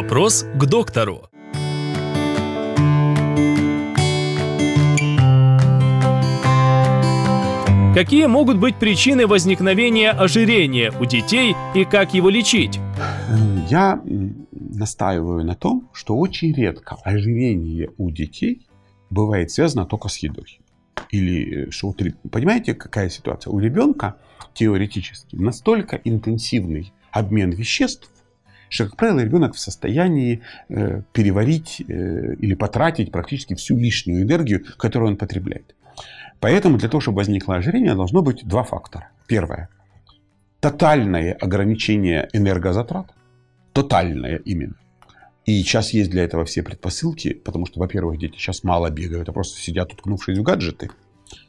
Вопрос к доктору. Какие могут быть причины возникновения ожирения у детей и как его лечить? Я настаиваю на том, что очень редко ожирение у детей бывает связано только с едой. Или что понимаете, какая ситуация? У ребенка теоретически настолько интенсивный обмен веществ, что, как правило, ребенок в состоянии э, переварить э, или потратить практически всю лишнюю энергию, которую он потребляет. Поэтому для того, чтобы возникло ожирение, должно быть два фактора. Первое. Тотальное ограничение энергозатрат. Тотальное именно. И сейчас есть для этого все предпосылки, потому что, во-первых, дети сейчас мало бегают, а просто сидят, уткнувшись в гаджеты.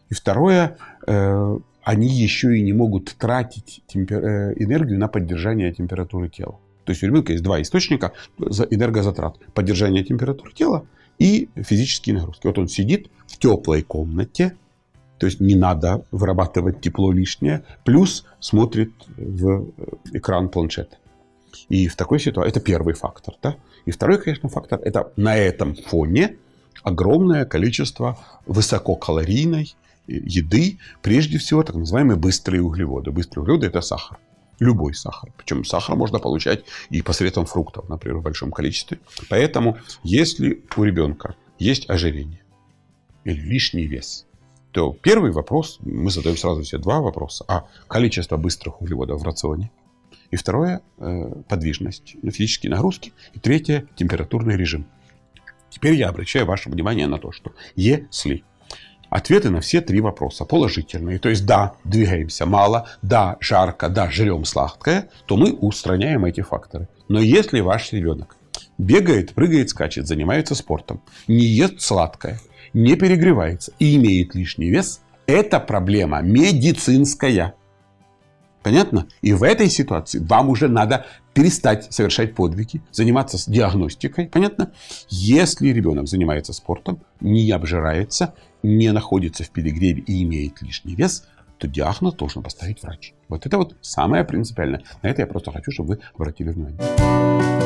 И второе, э, они еще и не могут тратить. Э, энергию на поддержание температуры тела. То есть у ребенка есть два источника энергозатрат. Поддержание температуры тела и физические нагрузки. Вот он сидит в теплой комнате, то есть не надо вырабатывать тепло лишнее, плюс смотрит в э, экран планшета. И в такой ситуации, это первый фактор. Да? И второй, конечно, фактор, это на этом фоне огромное количество высококалорийной еды, прежде всего так называемые быстрые углеводы. Быстрые углеводы – это сахар. Любой сахар. Причем сахар можно получать и посредством фруктов, например, в большом количестве. Поэтому, если у ребенка есть ожирение или лишний вес, то первый вопрос, мы задаем сразу все два вопроса. А количество быстрых углеводов в рационе. И второе, э, подвижность, физические нагрузки. И третье, температурный режим. Теперь я обращаю ваше внимание на то, что если ответы на все три вопроса положительные, то есть да, двигаемся мало, да, жарко, да, жрем сладкое, то мы устраняем эти факторы. Но если ваш ребенок бегает, прыгает, скачет, занимается спортом, не ест сладкое, не перегревается и имеет лишний вес, это проблема медицинская. Понятно? И в этой ситуации вам уже надо перестать совершать подвиги, заниматься диагностикой. Понятно? Если ребенок занимается спортом, не обжирается, не находится в перегреве и имеет лишний вес, то диагноз должен поставить врач. Вот это вот самое принципиальное. На это я просто хочу, чтобы вы обратили внимание.